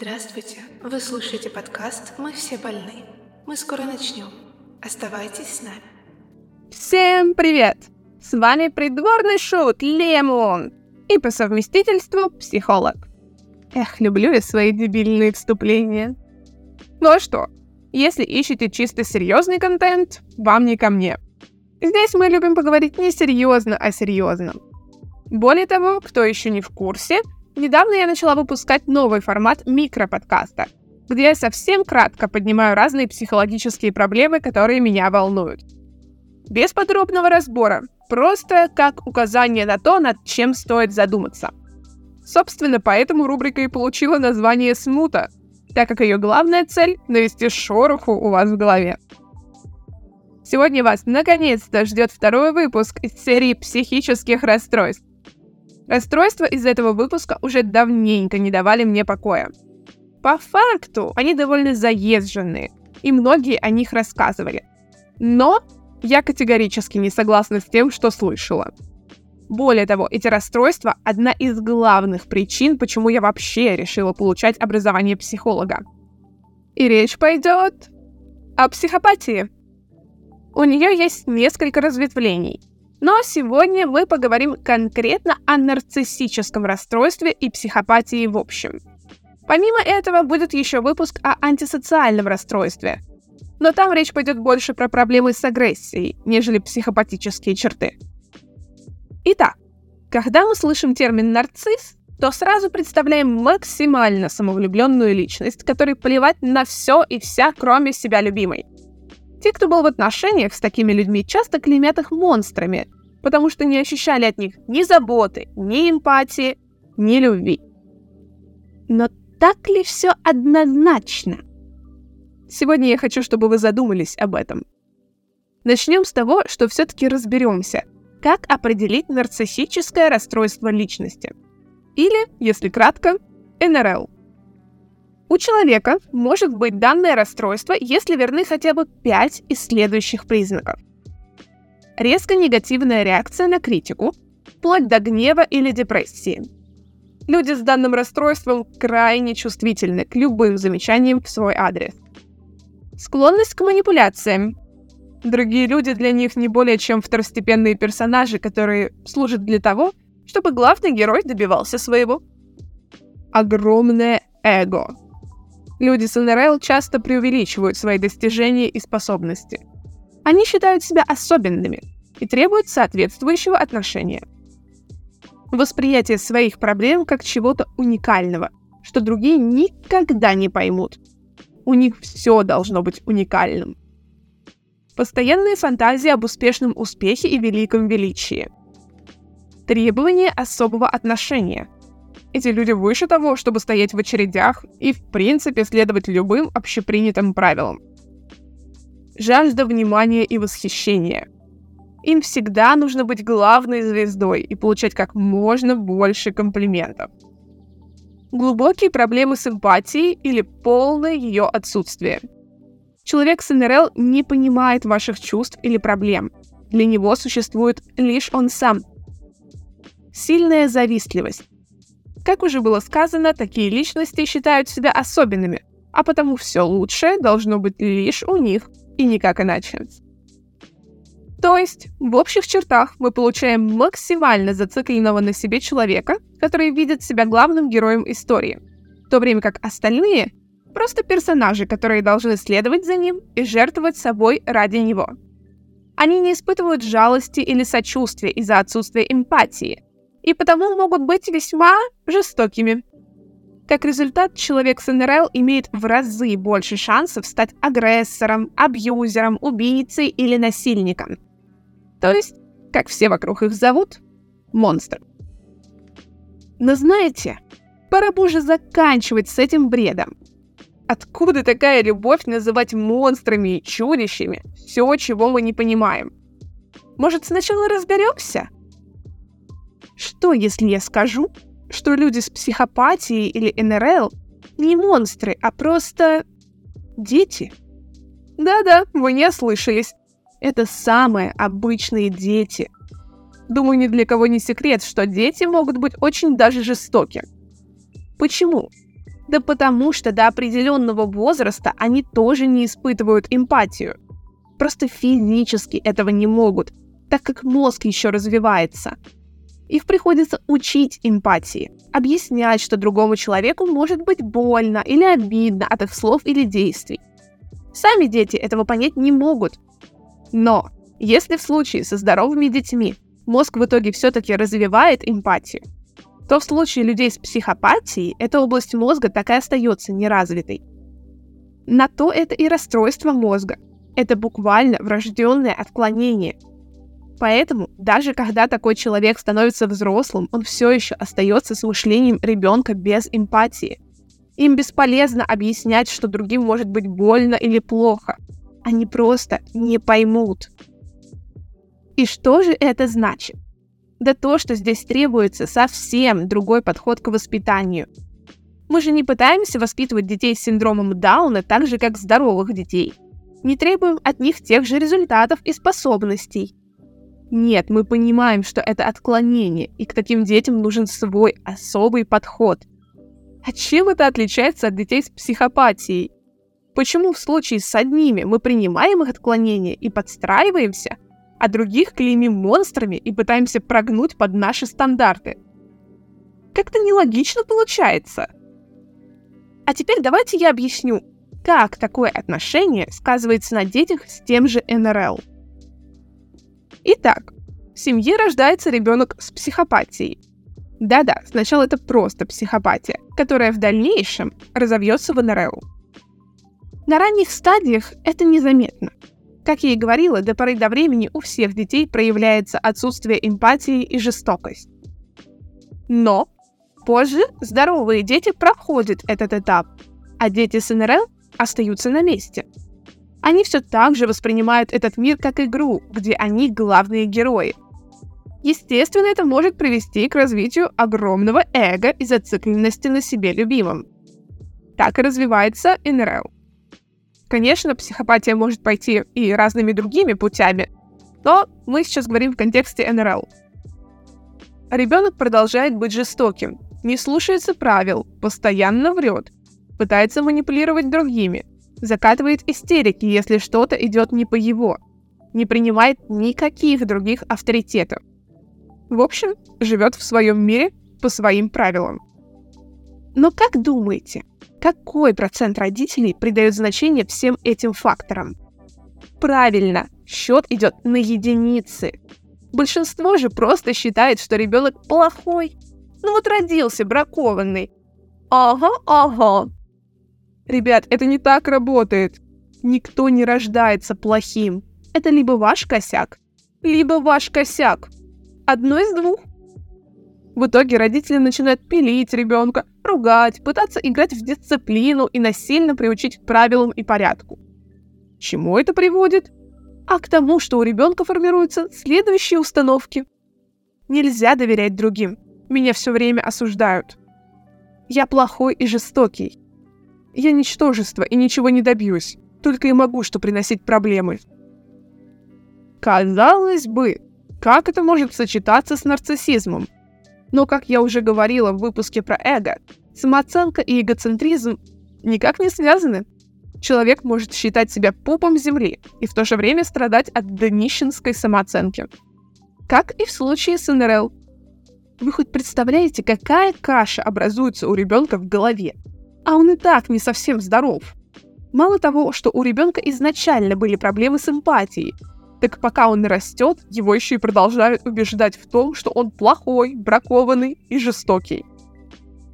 Здравствуйте! Вы слушаете подкаст «Мы все больны». Мы скоро начнем. Оставайтесь с нами. Всем привет! С вами придворный шут Лемон и по совместительству психолог. Эх, люблю я свои дебильные вступления. Ну а что, если ищете чисто серьезный контент, вам не ко мне. Здесь мы любим поговорить не серьезно, а серьезно. Более того, кто еще не в курсе, недавно я начала выпускать новый формат микроподкаста, где я совсем кратко поднимаю разные психологические проблемы, которые меня волнуют. Без подробного разбора, просто как указание на то, над чем стоит задуматься. Собственно, поэтому рубрика и получила название «Смута», так как ее главная цель — навести шороху у вас в голове. Сегодня вас наконец-то ждет второй выпуск из серии психических расстройств. Расстройства из этого выпуска уже давненько не давали мне покоя. По факту, они довольно заезженные, и многие о них рассказывали. Но я категорически не согласна с тем, что слышала. Более того, эти расстройства – одна из главных причин, почему я вообще решила получать образование психолога. И речь пойдет о психопатии. У нее есть несколько разветвлений. Но сегодня мы поговорим конкретно о нарциссическом расстройстве и психопатии в общем. Помимо этого будет еще выпуск о антисоциальном расстройстве. Но там речь пойдет больше про проблемы с агрессией, нежели психопатические черты. Итак, когда мы слышим термин «нарцисс», то сразу представляем максимально самовлюбленную личность, которой плевать на все и вся, кроме себя любимой. Те, кто был в отношениях с такими людьми, часто клеймят их монстрами, потому что не ощущали от них ни заботы, ни эмпатии, ни любви. Но так ли все однозначно? Сегодня я хочу, чтобы вы задумались об этом. Начнем с того, что все-таки разберемся, как определить нарциссическое расстройство личности. Или, если кратко, НРЛ. У человека может быть данное расстройство, если верны хотя бы 5 из следующих признаков. Резко негативная реакция на критику, вплоть до гнева или депрессии. Люди с данным расстройством крайне чувствительны к любым замечаниям в свой адрес. Склонность к манипуляциям, Другие люди для них не более чем второстепенные персонажи, которые служат для того, чтобы главный герой добивался своего. Огромное эго. Люди с НРЛ часто преувеличивают свои достижения и способности. Они считают себя особенными и требуют соответствующего отношения. Восприятие своих проблем как чего-то уникального, что другие никогда не поймут. У них все должно быть уникальным. Постоянные фантазии об успешном успехе и великом величии. Требование особого отношения. Эти люди выше того, чтобы стоять в очередях и, в принципе, следовать любым общепринятым правилам. Жажда внимания и восхищения. Им всегда нужно быть главной звездой и получать как можно больше комплиментов. Глубокие проблемы с эмпатией или полное ее отсутствие – Человек с НРЛ не понимает ваших чувств или проблем. Для него существует лишь он сам. Сильная завистливость. Как уже было сказано, такие личности считают себя особенными, а потому все лучшее должно быть лишь у них и никак иначе. То есть, в общих чертах мы получаем максимально зацикленного на себе человека, который видит себя главным героем истории, в то время как остальные Просто персонажи, которые должны следовать за ним и жертвовать собой ради него. Они не испытывают жалости или сочувствия из-за отсутствия эмпатии, и потому могут быть весьма жестокими. Как результат, человек с НРЛ имеет в разы больше шансов стать агрессором, абьюзером, убийцей или насильником. То есть, как все вокруг их зовут, монстром. Но знаете, пора бы уже заканчивать с этим бредом. Откуда такая любовь называть монстрами и чудищами все, чего мы не понимаем? Может, сначала разберемся? Что, если я скажу, что люди с психопатией или НРЛ не монстры, а просто дети? Да-да, вы не ослышались. Это самые обычные дети. Думаю, ни для кого не секрет, что дети могут быть очень даже жестоки. Почему? Да потому что до определенного возраста они тоже не испытывают эмпатию. Просто физически этого не могут, так как мозг еще развивается. Их приходится учить эмпатии, объяснять, что другому человеку может быть больно или обидно от их слов или действий. Сами дети этого понять не могут. Но если в случае со здоровыми детьми мозг в итоге все-таки развивает эмпатию, то в случае людей с психопатией эта область мозга так и остается неразвитой. На то это и расстройство мозга. Это буквально врожденное отклонение. Поэтому даже когда такой человек становится взрослым, он все еще остается с мышлением ребенка без эмпатии. Им бесполезно объяснять, что другим может быть больно или плохо. Они просто не поймут. И что же это значит? Да то, что здесь требуется совсем другой подход к воспитанию. Мы же не пытаемся воспитывать детей с синдромом Дауна так же, как здоровых детей. Не требуем от них тех же результатов и способностей. Нет, мы понимаем, что это отклонение, и к таким детям нужен свой особый подход. А чем это отличается от детей с психопатией? Почему в случае с одними мы принимаем их отклонения и подстраиваемся – а других клеймим монстрами и пытаемся прогнуть под наши стандарты. Как-то нелогично получается. А теперь давайте я объясню, как такое отношение сказывается на детях с тем же НРЛ. Итак, в семье рождается ребенок с психопатией. Да-да, сначала это просто психопатия, которая в дальнейшем разовьется в НРЛ. На ранних стадиях это незаметно. Как я и говорила, до поры до времени у всех детей проявляется отсутствие эмпатии и жестокость. Но позже здоровые дети проходят этот этап, а дети с НРЛ остаются на месте. Они все так же воспринимают этот мир как игру, где они главные герои. Естественно, это может привести к развитию огромного эго и зацикленности на себе любимом. Так и развивается НРЛ. Конечно, психопатия может пойти и разными другими путями, но мы сейчас говорим в контексте НРЛ. Ребенок продолжает быть жестоким, не слушается правил, постоянно врет, пытается манипулировать другими, закатывает истерики, если что-то идет не по его, не принимает никаких других авторитетов. В общем, живет в своем мире по своим правилам. Но как думаете, какой процент родителей придает значение всем этим факторам? Правильно, счет идет на единицы. Большинство же просто считает, что ребенок плохой. Ну вот родился бракованный. Ага, ага. Ребят, это не так работает. Никто не рождается плохим. Это либо ваш косяк, либо ваш косяк. Одно из двух. В итоге родители начинают пилить ребенка, ругать, пытаться играть в дисциплину и насильно приучить к правилам и порядку. чему это приводит? А к тому, что у ребенка формируются следующие установки. Нельзя доверять другим. Меня все время осуждают. Я плохой и жестокий. Я ничтожество и ничего не добьюсь. Только и могу что приносить проблемы. Казалось бы, как это может сочетаться с нарциссизмом? Но, как я уже говорила в выпуске про эго, самооценка и эгоцентризм никак не связаны. Человек может считать себя пупом земли и в то же время страдать от днищенской самооценки. Как и в случае с НРЛ. Вы хоть представляете, какая каша образуется у ребенка в голове? А он и так не совсем здоров. Мало того, что у ребенка изначально были проблемы с эмпатией, так пока он растет, его еще и продолжают убеждать в том, что он плохой, бракованный и жестокий.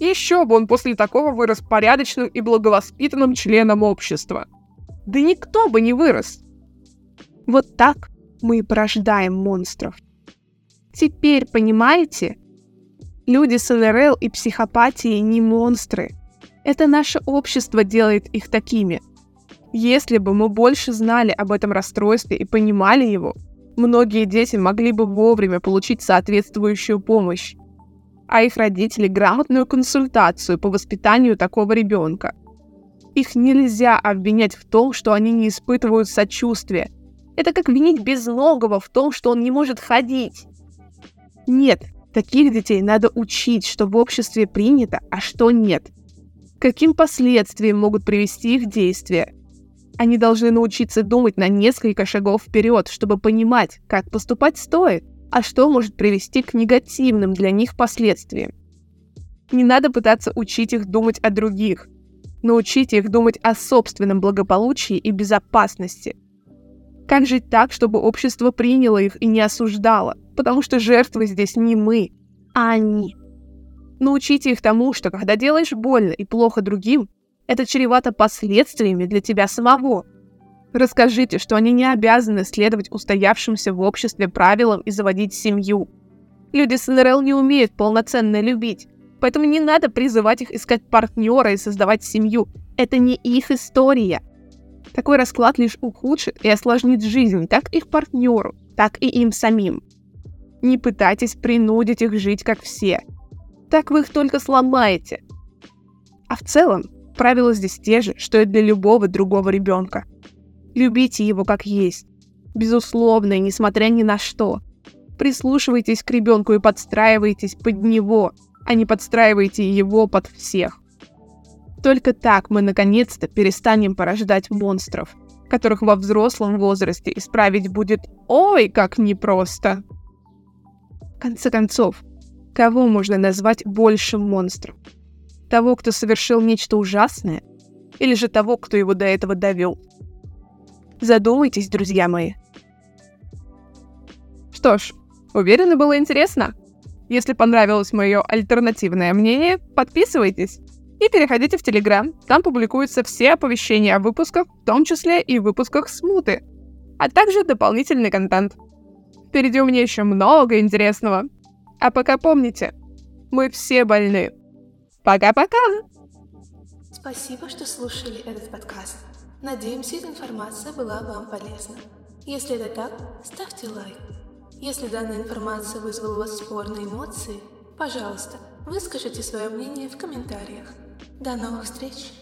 еще бы он после такого вырос порядочным и благовоспитанным членом общества. Да никто бы не вырос. Вот так мы и порождаем монстров. Теперь понимаете? Люди с НРЛ и психопатией не монстры. Это наше общество делает их такими – если бы мы больше знали об этом расстройстве и понимали его, многие дети могли бы вовремя получить соответствующую помощь, а их родители грамотную консультацию по воспитанию такого ребенка. Их нельзя обвинять в том, что они не испытывают сочувствия. Это как винить безногого в том, что он не может ходить. Нет, таких детей надо учить, что в обществе принято, а что нет. Каким последствиям могут привести их действия. Они должны научиться думать на несколько шагов вперед, чтобы понимать, как поступать стоит, а что может привести к негативным для них последствиям. Не надо пытаться учить их думать о других. Научите их думать о собственном благополучии и безопасности. Как жить так, чтобы общество приняло их и не осуждало? Потому что жертвы здесь не мы, а они. Научите их тому, что когда делаешь больно и плохо другим, это чревато последствиями для тебя самого. Расскажите, что они не обязаны следовать устоявшимся в обществе правилам и заводить семью. Люди с НРЛ не умеют полноценно любить, поэтому не надо призывать их искать партнера и создавать семью. Это не их история. Такой расклад лишь ухудшит и осложнит жизнь как их партнеру, так и им самим. Не пытайтесь принудить их жить как все. Так вы их только сломаете. А в целом, правила здесь те же, что и для любого другого ребенка. Любите его как есть. Безусловно, и несмотря ни на что. Прислушивайтесь к ребенку и подстраивайтесь под него, а не подстраивайте его под всех. Только так мы наконец-то перестанем порождать монстров, которых во взрослом возрасте исправить будет ой как непросто. В конце концов, кого можно назвать большим монстром? Того, кто совершил нечто ужасное? Или же того, кто его до этого довел? Задумайтесь, друзья мои. Что ж, уверена, было интересно? Если понравилось мое альтернативное мнение, подписывайтесь и переходите в Телеграм. Там публикуются все оповещения о выпусках, в том числе и выпусках смуты, а также дополнительный контент. Впереди у меня еще много интересного. А пока помните, мы все больны. Пока-пока! Спасибо, что слушали этот подкаст. Надеемся, эта информация была вам полезна. Если это так, ставьте лайк. Если данная информация вызвала у вас спорные эмоции, пожалуйста, выскажите свое мнение в комментариях. До новых встреч!